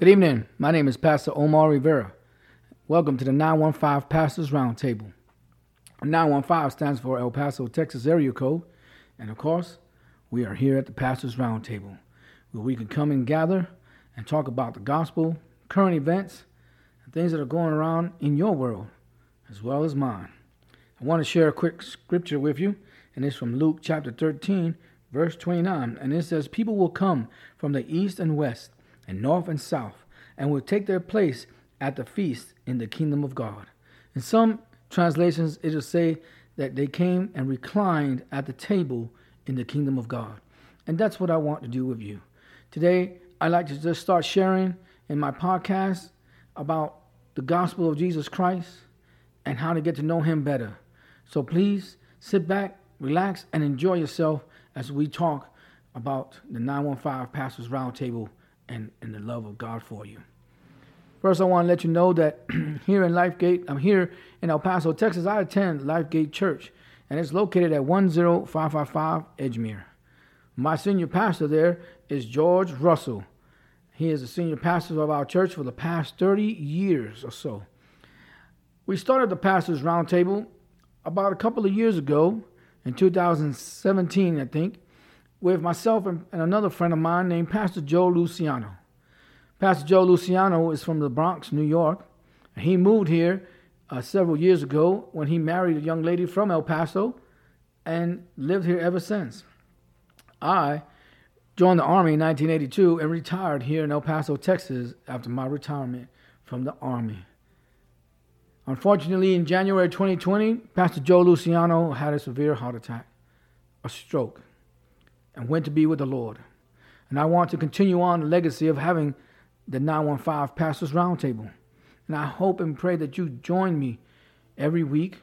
Good evening. My name is Pastor Omar Rivera. Welcome to the 915 Pastors Roundtable. 915 stands for El Paso, Texas area code. And of course, we are here at the Pastors Roundtable where we can come and gather and talk about the gospel, current events, and things that are going around in your world as well as mine. I want to share a quick scripture with you, and it's from Luke chapter 13, verse 29. And it says, People will come from the east and west, and north and south, and will take their place at the feast in the kingdom of God. In some translations, it will say that they came and reclined at the table in the kingdom of God. And that's what I want to do with you. Today, I'd like to just start sharing in my podcast about the gospel of Jesus Christ and how to get to know him better. So please sit back, relax, and enjoy yourself as we talk about the 915 Pastors Roundtable and, and the love of God for you. First, I want to let you know that here in Lifegate, I'm here in El Paso, Texas. I attend Lifegate Church, and it's located at 10555 Edgemere. My senior pastor there is George Russell. He is the senior pastor of our church for the past 30 years or so. We started the Pastors Roundtable about a couple of years ago, in 2017, I think, with myself and, another friend of mine named Pastor Joe Luciano. Pastor Joe Luciano is from the Bronx, New York. He moved here uh, several years ago when he married a young lady from El Paso and lived here ever since. I joined the Army in 1982 and retired here in El Paso, Texas after my retirement from the Army. Unfortunately, in January 2020, Pastor Joe Luciano had a severe heart attack, a stroke, and went to be with the Lord. And I want to continue on the legacy of having the 915 Pastors Roundtable. And I hope and pray that you join me every week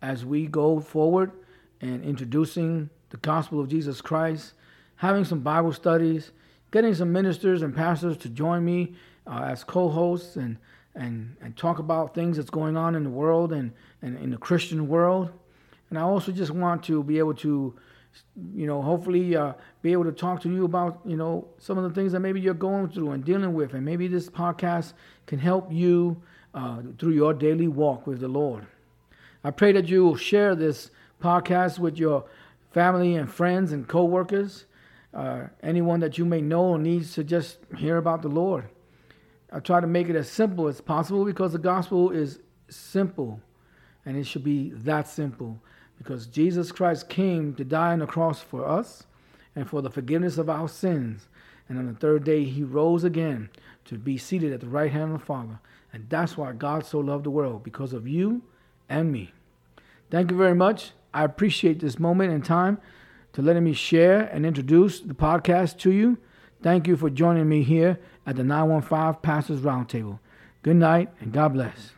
as we go forward and introducing the gospel of Jesus Christ, having some Bible studies, getting some ministers and pastors to join me uh, as co hosts and and, and talk about things that's going on in the world and, and in the Christian world. And I also just want to be able to, you know, hopefully uh, be able to talk to you about, you know, some of the things that maybe you're going through and dealing with. And maybe this podcast can help you uh, through your daily walk with the Lord. I pray that you will share this podcast with your family and friends and coworkers, uh, anyone that you may know needs to just hear about the Lord. I try to make it as simple as possible because the gospel is simple and it should be that simple because Jesus Christ came to die on the cross for us and for the forgiveness of our sins. And on the third day, he rose again to be seated at the right hand of the Father. And that's why God so loved the world, because of you and me. Thank you very much. I appreciate this moment in time to letting me share and introduce the podcast to you. Thank you for joining me here at the 915 Pastors Roundtable. Good night and God bless.